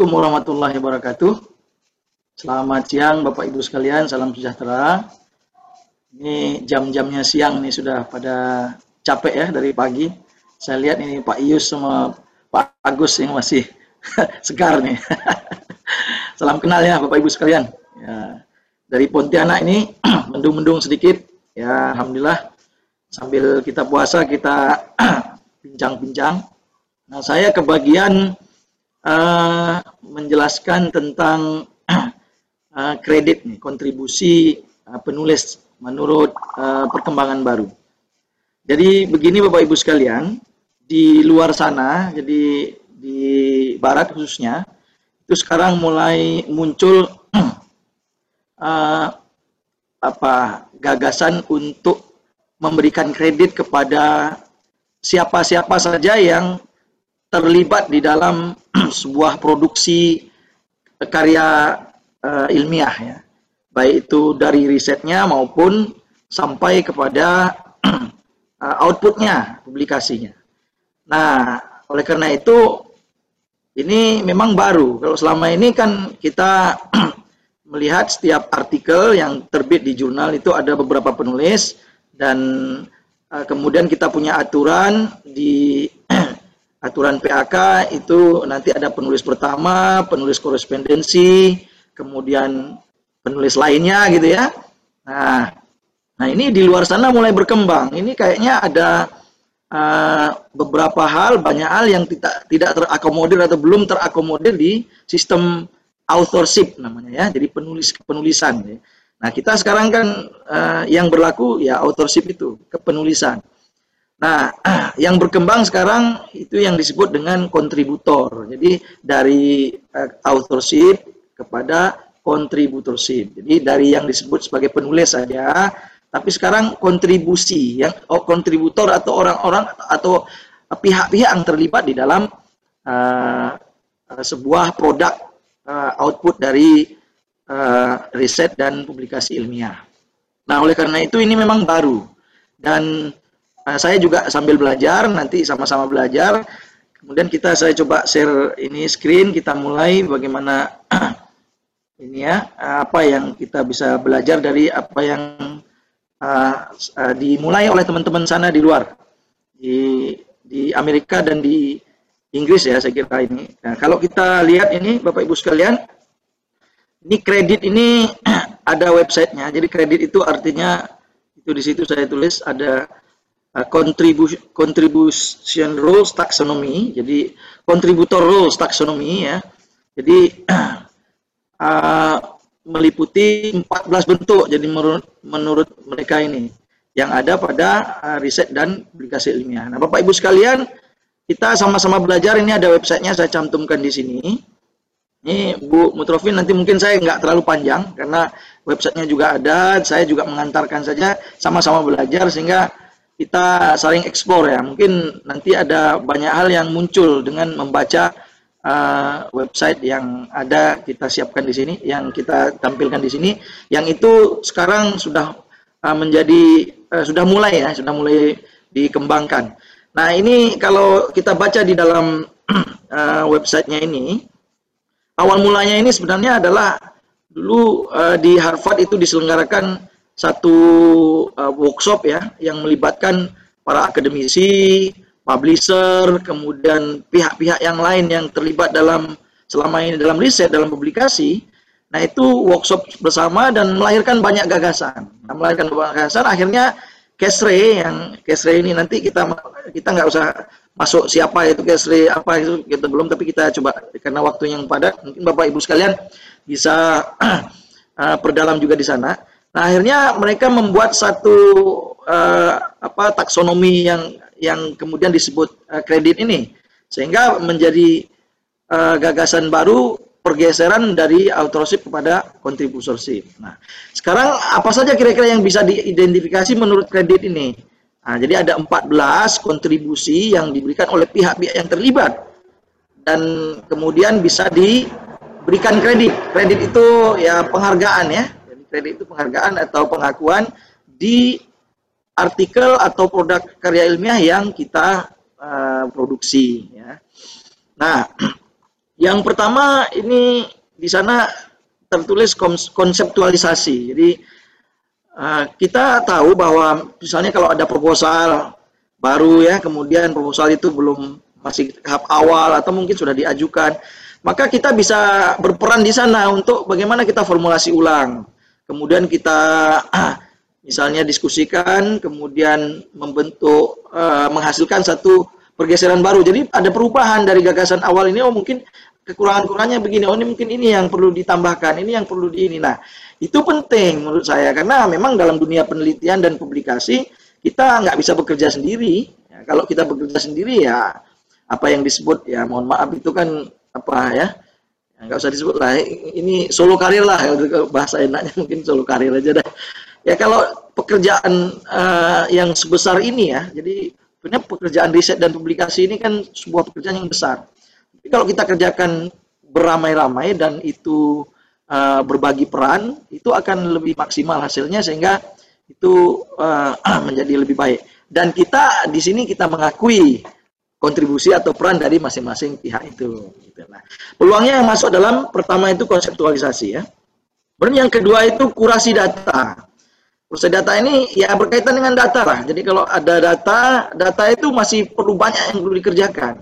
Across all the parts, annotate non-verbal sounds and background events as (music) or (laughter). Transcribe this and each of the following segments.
Assalamualaikum warahmatullahi wabarakatuh. Selamat siang Bapak Ibu sekalian, salam sejahtera. Ini jam-jamnya siang nih sudah pada capek ya dari pagi. Saya lihat ini Pak Ius sama Pak Agus yang masih (laughs) segar nih. (laughs) salam kenal ya Bapak Ibu sekalian. Ya, dari Pontianak ini (clears throat) mendung-mendung sedikit. Ya, alhamdulillah sambil kita puasa kita (clears throat) bincang-bincang. Nah, saya kebagian uh, menjelaskan tentang uh, (clears throat) kredit nih, kontribusi uh, penulis menurut uh, perkembangan baru. Jadi begini Bapak Ibu sekalian, di luar sana, jadi di barat khususnya, itu sekarang mulai muncul uh, (clears throat) apa gagasan untuk memberikan kredit kepada siapa-siapa saja yang terlibat di dalam (clears throat) sebuah produksi karya uh, ilmiah ya. Baik itu dari risetnya maupun sampai kepada uh, (clears throat) outputnya, publikasinya. Nah, oleh karena itu ini memang baru. Kalau selama ini kan kita (clears throat) melihat setiap artikel yang terbit di jurnal itu ada beberapa penulis dan uh, kemudian kita punya aturan di aturan PAK itu nanti ada penulis pertama, penulis korespondensi, kemudian penulis lainnya gitu ya. Nah, nah ini di luar sana mulai berkembang. Ini kayaknya ada uh, beberapa hal, banyak hal yang tidak tidak terakomodir atau belum terakomodir di sistem authorship namanya ya. Jadi penulis penulisan. Ya. Nah kita sekarang kan uh, yang berlaku ya authorship itu kepenulisan. Nah, (clears throat) yang berkembang sekarang itu yang disebut dengan kontributor. Jadi dari uh, authorship kepada kontributorship. Jadi dari yang disebut sebagai penulis saja, tapi sekarang kontribusi yang oh, kontributor atau orang-orang atau pihak-pihak yang terlibat di dalam uh, sebuah produk uh, output dari uh, riset dan publikasi ilmiah. Nah, oleh karena itu ini memang baru dan Nah, saya juga sambil belajar, nanti sama-sama belajar. Kemudian kita saya coba share ini screen, kita mulai bagaimana (clears throat) ini ya, apa yang kita bisa belajar dari apa yang uh, uh, dimulai oleh teman-teman sana di luar, di di Amerika dan di Inggris ya saya kira ini. Nah, kalau kita lihat ini Bapak Ibu sekalian, ini kredit ini (clears throat) ada websitenya. Jadi kredit itu artinya itu di situ saya tulis ada uh, contribution rules taxonomy, jadi contributor rules taxonomy ya. Jadi uh, (clears throat) meliputi 14 bentuk jadi menurut menurut mereka ini yang ada pada uh, riset dan publikasi ilmiah. Nah, Bapak Ibu sekalian, kita sama-sama belajar ini ada websitenya saya cantumkan di sini. Ini Bu Mutrofin nanti mungkin saya nggak terlalu panjang karena websitenya juga ada, saya juga mengantarkan saja sama-sama belajar sehingga kita saling eksplor ya. Mungkin nanti ada banyak hal yang muncul dengan membaca uh, website yang ada kita siapkan di sini, yang kita tampilkan di sini, yang itu sekarang sudah uh, menjadi uh, sudah mulai ya, sudah mulai dikembangkan. Nah ini kalau kita baca di dalam uh, (clears throat) websitenya ini, awal mulanya ini sebenarnya adalah dulu uh, di Harvard itu diselenggarakan satu uh, workshop ya yang melibatkan para akademisi, publisher, kemudian pihak-pihak yang lain yang terlibat dalam selama ini dalam riset, dalam publikasi. Nah itu workshop bersama dan melahirkan banyak gagasan. Nah, melahirkan banyak gagasan, akhirnya Kesre yang Kesre ini nanti kita kita nggak usah masuk siapa itu Kesre apa itu kita belum tapi kita coba karena waktu yang padat mungkin Bapak Ibu sekalian bisa (clears throat) uh, perdalam juga di sana. Nah, akhirnya mereka membuat satu uh, apa taksonomi yang yang kemudian disebut uh, kredit ini sehingga menjadi uh, gagasan baru pergeseran dari authorship kepada contributorship. Nah, sekarang apa saja kira-kira yang bisa diidentifikasi menurut kredit ini? Nah, jadi ada 14 kontribusi yang diberikan oleh pihak-pihak yang terlibat dan kemudian bisa diberikan kredit. Kredit itu ya penghargaan ya kredit itu penghargaan atau pengakuan di artikel atau produk karya ilmiah yang kita uh, produksi ya. Nah, (clears throat) Yang pertama ini di sana tertulis konseptualisasi. Jadi uh, kita tahu bahwa misalnya kalau ada proposal baru ya, kemudian proposal itu belum masih tahap awal atau mungkin sudah diajukan, maka kita bisa berperan di sana untuk bagaimana kita formulasi ulang. Kemudian kita uh, misalnya diskusikan, kemudian membentuk, uh, menghasilkan satu pergeseran baru. Jadi ada perubahan dari gagasan awal ini, oh mungkin kekurangan-kurangnya begini, oh ini mungkin ini yang perlu ditambahkan, ini yang perlu di ini. Nah, itu penting menurut saya, karena memang dalam dunia penelitian dan publikasi, kita nggak bisa bekerja sendiri. Ya, kalau kita bekerja sendiri ya, apa yang disebut, ya mohon maaf itu kan, apa ya nggak usah disebut lah, ini solo karir lah, bahasa enaknya mungkin solo karir aja dah Ya kalau pekerjaan uh, yang sebesar ini ya, jadi sebenarnya pekerjaan riset dan publikasi ini kan sebuah pekerjaan yang besar. Tapi kalau kita kerjakan beramai-ramai dan itu uh, berbagi peran, itu akan lebih maksimal hasilnya sehingga itu uh, (clears throat) menjadi lebih baik. Dan kita di sini kita mengakui kontribusi atau peran dari masing-masing pihak itu. Gitu. Nah, peluangnya yang masuk dalam pertama itu konseptualisasi ya. Kemudian yang kedua itu kurasi data. Proses data ini ya berkaitan dengan data lah. Jadi kalau ada data, data itu masih perlu banyak yang perlu dikerjakan.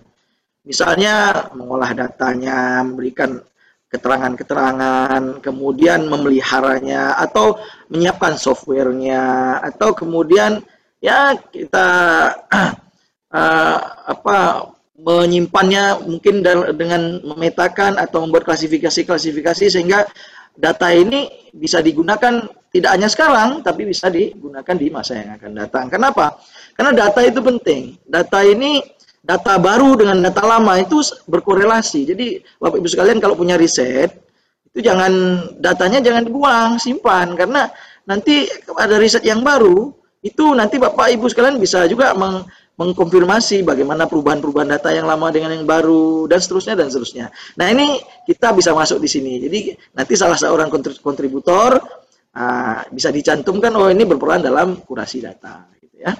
Misalnya mengolah datanya, memberikan keterangan-keterangan, kemudian memeliharanya atau menyiapkan softwarenya atau kemudian ya kita (clears throat) uh, apa menyimpannya mungkin dengan memetakan atau membuat klasifikasi-klasifikasi sehingga data ini bisa digunakan tidak hanya sekarang, tapi bisa digunakan di masa yang akan datang. Kenapa? Karena data itu penting. Data ini, data baru dengan data lama itu berkorelasi. Jadi, Bapak Ibu sekalian kalau punya riset, itu jangan datanya jangan dibuang, simpan. Karena nanti ada riset yang baru, itu nanti Bapak Ibu sekalian bisa juga meng, mengkonfirmasi bagaimana perubahan-perubahan data yang lama dengan yang baru dan seterusnya dan seterusnya. Nah ini kita bisa masuk di sini. Jadi nanti salah seorang kontributor uh, bisa dicantumkan oh ini berperan dalam kurasi data, gitu ya.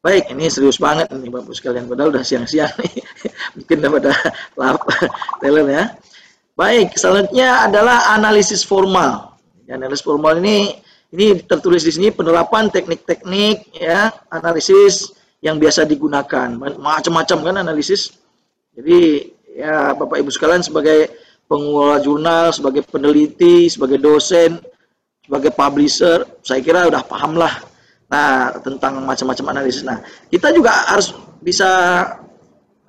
Baik, ini serius banget nih bapak sekalian. Padahal udah siang-siang (laughs) mungkin udah pada lap (laughs) teler ya. Baik, selanjutnya adalah analisis formal. Analisis formal ini ini tertulis di sini penerapan teknik-teknik ya analisis yang biasa digunakan. Macam-macam kan analisis. Jadi ya Bapak Ibu sekalian sebagai pengelola jurnal, sebagai peneliti, sebagai dosen, sebagai publisher, saya kira udah paham lah. Nah, tentang macam-macam analisis. Nah, kita juga harus bisa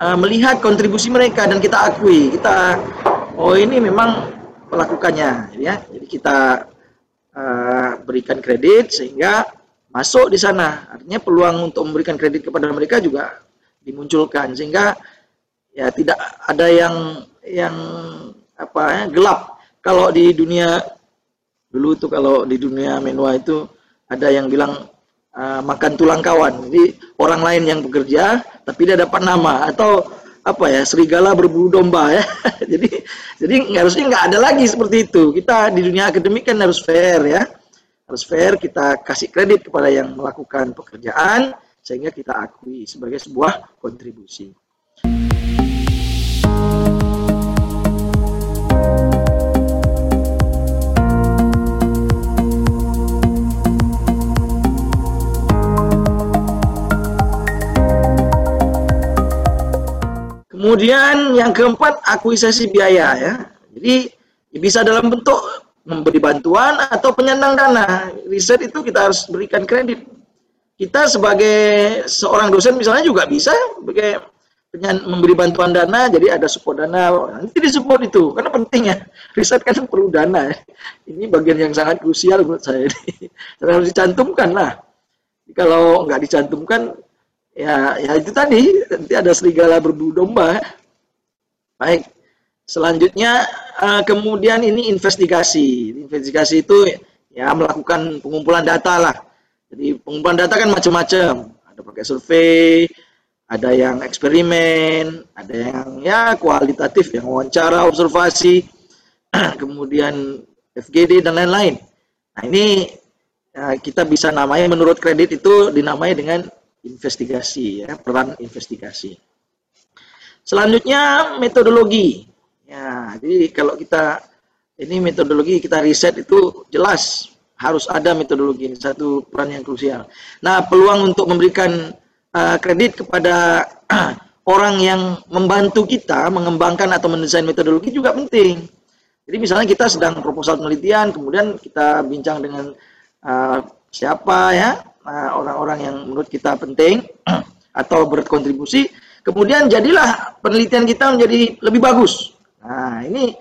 uh, melihat kontribusi mereka dan kita akui, kita oh ini memang melakukannya, ya. Jadi kita uh, berikan kredit sehingga masuk di sana. Artinya peluang untuk memberikan kredit kepada mereka juga dimunculkan sehingga ya tidak ada yang yang apa ya gelap. Kalau di dunia dulu tuh kalau di dunia menua itu ada yang bilang uh, makan tulang kawan. Jadi orang lain yang bekerja tapi dia dapat nama atau apa ya serigala berbulu domba ya. (laughs) jadi jadi harusnya nggak ada lagi seperti itu. Kita di dunia akademik kan harus fair ya harus fair, kita kasih kredit kepada yang melakukan pekerjaan, sehingga kita akui sebagai sebuah kontribusi. Kemudian yang keempat akuisisi biaya ya. Jadi bisa dalam bentuk memberi bantuan atau penyandang dana. Riset itu kita harus berikan kredit. Kita sebagai seorang dosen misalnya juga bisa sebagai memberi bantuan dana, jadi ada support dana, nanti disupport itu, karena pentingnya riset kan perlu dana. Ini bagian yang sangat krusial menurut saya. Dan (laughs) harus dicantumkan lah. Kalau nggak dicantumkan, ya, ya itu tadi, nanti ada serigala berbulu domba. Baik, selanjutnya uh, kemudian ini investigasi. Investigasi itu ya melakukan pengumpulan data lah. Jadi pengumpulan data kan macam-macam. Ada pakai survei, ada yang eksperimen, ada yang ya kualitatif, yang wawancara, observasi, (clears throat) kemudian FGD dan lain-lain. Nah ini ya, kita bisa namai menurut kredit itu dinamai dengan investigasi ya peran investigasi. Selanjutnya metodologi. Ya, jadi kalau kita ini metodologi kita riset itu jelas harus ada metodologi ini satu peran yang krusial. Nah, peluang untuk memberikan uh, kredit kepada (clears throat) orang yang membantu kita mengembangkan atau mendesain metodologi juga penting. Jadi misalnya kita sedang proposal penelitian, kemudian kita bincang dengan uh, siapa ya orang-orang uh, yang menurut kita penting (clears throat) atau berkontribusi, kemudian jadilah penelitian kita menjadi lebih bagus. Nah ini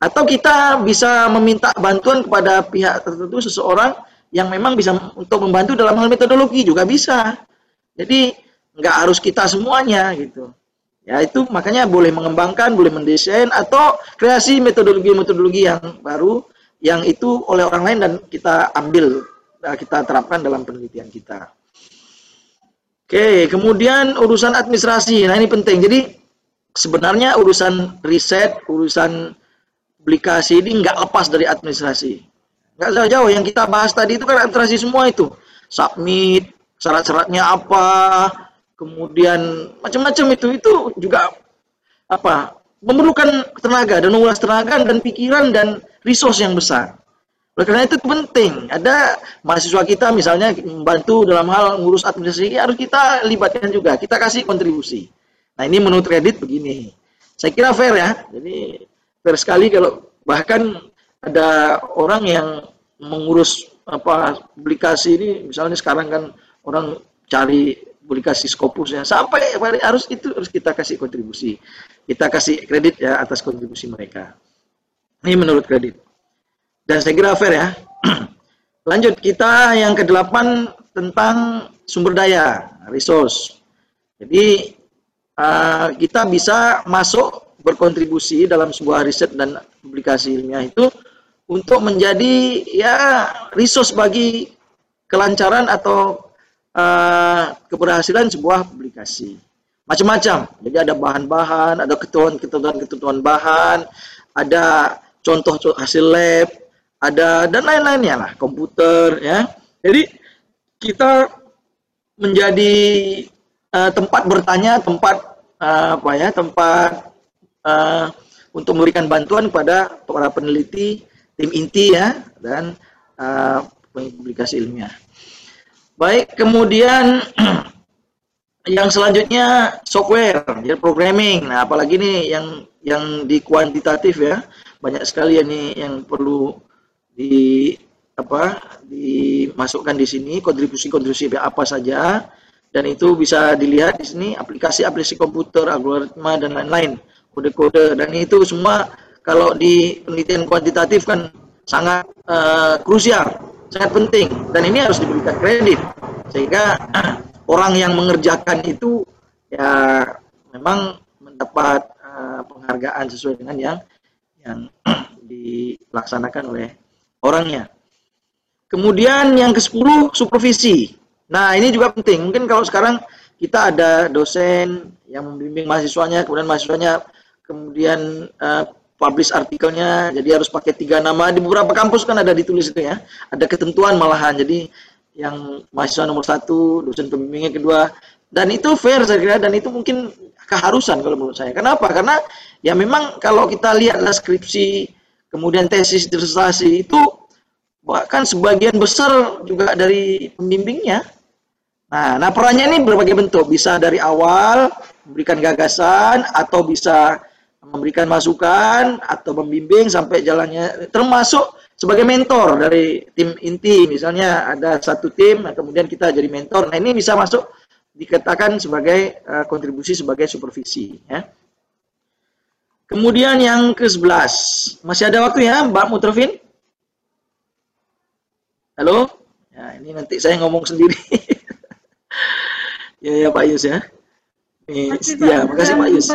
atau kita bisa meminta bantuan kepada pihak tertentu seseorang yang memang bisa untuk membantu dalam hal metodologi juga bisa. Jadi nggak harus kita semuanya gitu. Ya itu makanya boleh mengembangkan, boleh mendesain atau kreasi metodologi-metodologi yang baru yang itu oleh orang lain dan kita ambil, eh, kita terapkan dalam penelitian kita. Oke, kemudian urusan administrasi. Nah, ini penting. Jadi sebenarnya urusan riset, urusan publikasi ini nggak lepas dari administrasi. Nggak jauh-jauh. Yang kita bahas tadi itu kan administrasi semua itu. Submit, syarat-syaratnya apa, kemudian macam-macam itu itu juga apa memerlukan tenaga dan menguras tenaga dan pikiran dan resource yang besar. Oleh karena itu penting ada mahasiswa kita misalnya membantu dalam hal ngurus administrasi harus kita libatkan juga kita kasih kontribusi. Nah ini menurut kredit begini. Saya kira fair ya. Jadi fair sekali kalau bahkan ada orang yang mengurus apa publikasi ini misalnya sekarang kan orang cari publikasi Scopusnya sampai harus itu harus kita kasih kontribusi. Kita kasih kredit ya atas kontribusi mereka. Ini menurut kredit. Dan saya kira fair ya. (clears throat) Lanjut kita yang ke delapan tentang sumber daya resource. Jadi uh, kita bisa masuk berkontribusi dalam sebuah riset dan publikasi ilmiah itu untuk menjadi ya resource bagi kelancaran atau uh, keberhasilan sebuah publikasi. Macam-macam. Jadi ada bahan-bahan, ada ketentuan-ketentuan bahan, ada contoh hasil lab, ada dan lain-lainnya lah, komputer ya. Jadi kita menjadi uh, tempat bertanya, tempat apa ya, tempat uh, untuk memberikan bantuan kepada para peneliti, tim inti ya, dan uh, publikasi ilmiah. Baik, kemudian (clears throat) yang selanjutnya software, ya programming. Nah, apalagi nih yang yang di kuantitatif ya, banyak sekali ya nih yang perlu di apa dimasukkan di sini kontribusi-kontribusi apa saja dan itu bisa dilihat di sini aplikasi-aplikasi komputer, algoritma dan lain-lain, kode-kode dan itu semua kalau di penelitian kuantitatif kan sangat uh, krusial sangat penting dan ini harus diberikan kredit sehingga (clears throat) orang yang mengerjakan itu ya memang mendapat uh, penghargaan sesuai dengan yang yang (clears throat) dilaksanakan oleh orangnya. Kemudian yang ke-10 supervisi. Nah, ini juga penting. Mungkin kalau sekarang kita ada dosen yang membimbing mahasiswanya, kemudian mahasiswanya kemudian uh, publish artikelnya jadi harus pakai tiga nama. Di beberapa kampus kan ada ditulis itu ya. Ada ketentuan malahan. Jadi yang mahasiswa nomor satu dosen pembimbingnya kedua. Dan itu fair saya kira. Dan itu mungkin keharusan kalau menurut saya. Kenapa? Karena ya memang kalau kita lihat skripsi kemudian tesis disertasi itu bahkan sebagian besar juga dari pembimbingnya nah nah perannya ini berbagai bentuk. Bisa dari awal memberikan gagasan atau bisa memberikan masukan atau membimbing sampai jalannya. Termasuk sebagai mentor dari tim inti. Misalnya ada satu tim nah kemudian kita jadi mentor. Nah ini bisa masuk dikatakan sebagai uh, kontribusi sebagai supervisi ya. Kemudian yang ke-11 masih ada waktu ya Mbak Mutrofin? Halo? Ya ini nanti saya ngomong sendiri (laughs) ya ya Pak Yus ya. Ini setia makasih Pak Yus.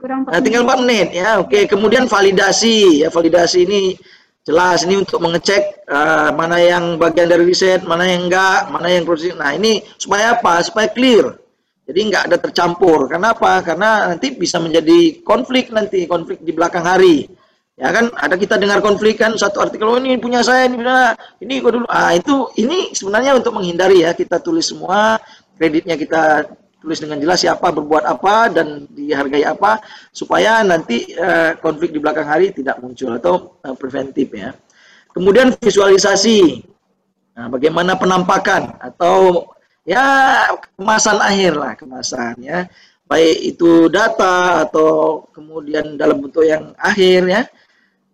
kurang nah, tinggal 4 menit. Ya oke. Okay. kemudian validasi. Ya validasi ini jelas. Ini untuk mengecek uh, mana yang bagian dari riset mana yang enggak mana yang proses nah ini supaya apa? Supaya clear. Jadi enggak ada tercampur. Kenapa karena nanti bisa menjadi konflik nanti konflik di belakang hari. Ya kan? Ada kita dengar konflik kan satu artikel oh ini punya saya ini punya ini kok dulu. Ah itu ini sebenarnya untuk menghindari ya. Kita tulis semua kreditnya kita tulis dengan jelas siapa berbuat apa dan dihargai apa supaya nanti uh, konflik di belakang hari tidak muncul atau uh, preventif ya. Kemudian visualisasi, nah, bagaimana penampakan atau ya kemasan akhir lah kemasan ya, baik itu data atau kemudian dalam bentuk yang akhir ya,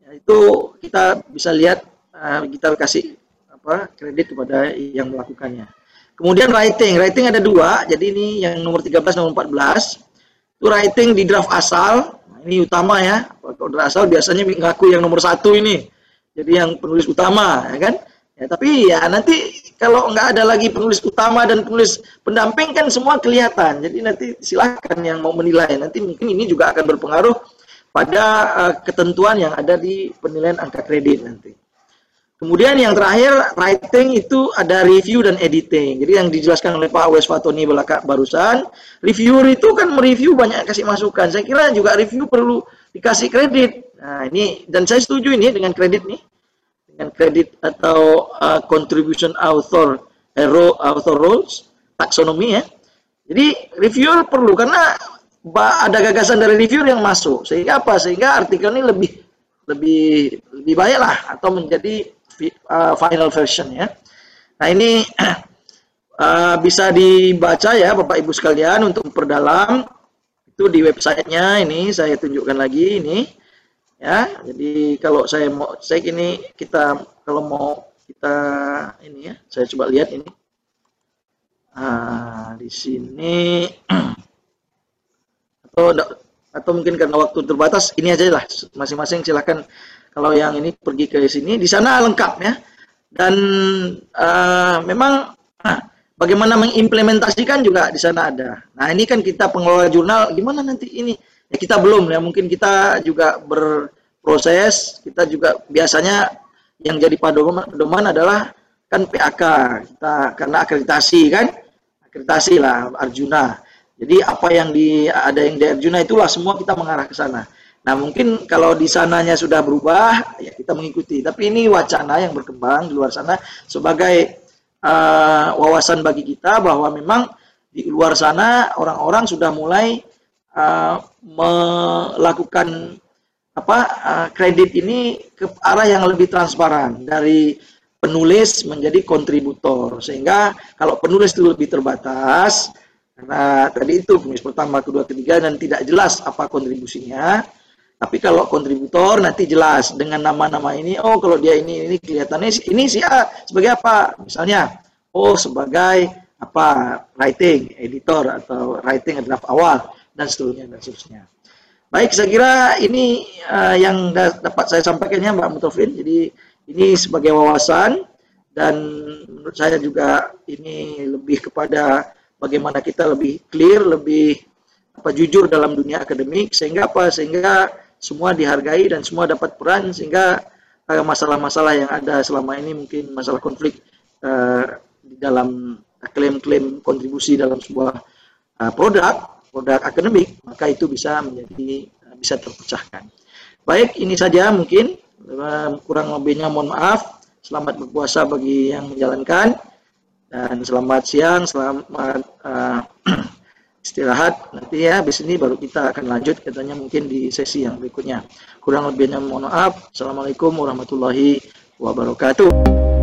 ya itu kita bisa lihat uh, kita kasih apa kredit kepada yang melakukannya. Kemudian writing, writing ada dua, jadi ini yang nomor 13 nomor 14. Itu writing di draft asal, nah, ini utama ya. Kalau draft asal biasanya mengaku yang nomor satu ini, jadi yang penulis utama, ya kan? Ya, tapi ya nanti kalau nggak ada lagi penulis utama dan penulis pendamping kan semua kelihatan. Jadi nanti silahkan yang mau menilai. Nanti mungkin ini juga akan berpengaruh pada uh, ketentuan yang ada di penilaian angka kredit nanti. Kemudian yang terakhir writing itu ada review dan editing. Jadi yang dijelaskan oleh Pak Wes Fatoni belakang barusan, reviewer itu kan mereview banyak kasih masukan. Saya kira juga review perlu dikasih kredit. Nah, ini dan saya setuju ini dengan kredit nih. Dengan kredit atau uh, contribution author hero author roles taksonomi ya. Jadi reviewer perlu karena ada gagasan dari reviewer yang masuk. Sehingga apa? Sehingga artikel ini lebih lebih lebih baik lah atau menjadi uh, final version ya. Nah ini (clears throat) uh, bisa dibaca ya Bapak Ibu sekalian untuk memperdalam itu di websitenya ini saya tunjukkan lagi ini ya. Jadi kalau saya mau cek ini kita kalau mau kita ini ya saya coba lihat ini. Nah, di sini (clears throat) atau atau mungkin karena waktu terbatas ini aja lah masing-masing silahkan kalau yang ini pergi ke sini, di sana lengkap ya. Dan uh, memang nah, bagaimana mengimplementasikan juga di sana ada. Nah ini kan kita pengelola jurnal, gimana nanti ini? Ya kita belum ya, mungkin kita juga berproses, kita juga biasanya yang jadi pedoman, pedoman adalah kan PAK, kita karena akreditasi kan, akreditasi lah Arjuna. Jadi apa yang di ada yang di Arjuna itulah semua kita mengarah ke sana. Nah mungkin kalau di sananya sudah berubah, ya kita mengikuti. Tapi ini wacana yang berkembang di luar sana sebagai uh, wawasan bagi kita bahwa memang di luar sana orang-orang sudah mulai uh, melakukan apa uh, kredit ini ke arah yang lebih transparan dari penulis menjadi kontributor sehingga kalau penulis itu lebih terbatas karena tadi itu penulis pertama kedua ketiga dan tidak jelas apa kontribusinya tapi kalau kontributor nanti jelas dengan nama-nama ini, oh kalau dia ini ini kelihatannya ini sih A sebagai apa? Misalnya, oh sebagai apa writing editor atau writing draft awal dan seterusnya dan seterusnya. Baik, saya kira ini uh, yang dapat saya sampaikan ya Mbak Mutofin. Jadi ini sebagai wawasan dan menurut saya juga ini lebih kepada bagaimana kita lebih clear, lebih apa jujur dalam dunia akademik sehingga apa? Sehingga semua dihargai dan semua dapat peran sehingga eh, masalah-masalah yang ada selama ini mungkin masalah konflik uh, di dalam klaim-klaim kontribusi dalam sebuah uh, produk produk akademik maka itu bisa menjadi uh, bisa terpecahkan. Baik ini saja mungkin kurang lebihnya mohon maaf. Selamat berpuasa bagi yang menjalankan dan selamat siang, selamat uh, (clears throat) istirahat nanti ya habis ini baru kita akan lanjut katanya mungkin di sesi yang berikutnya. Kurang lebihnya mohon maaf. Assalamualaikum warahmatullahi wabarakatuh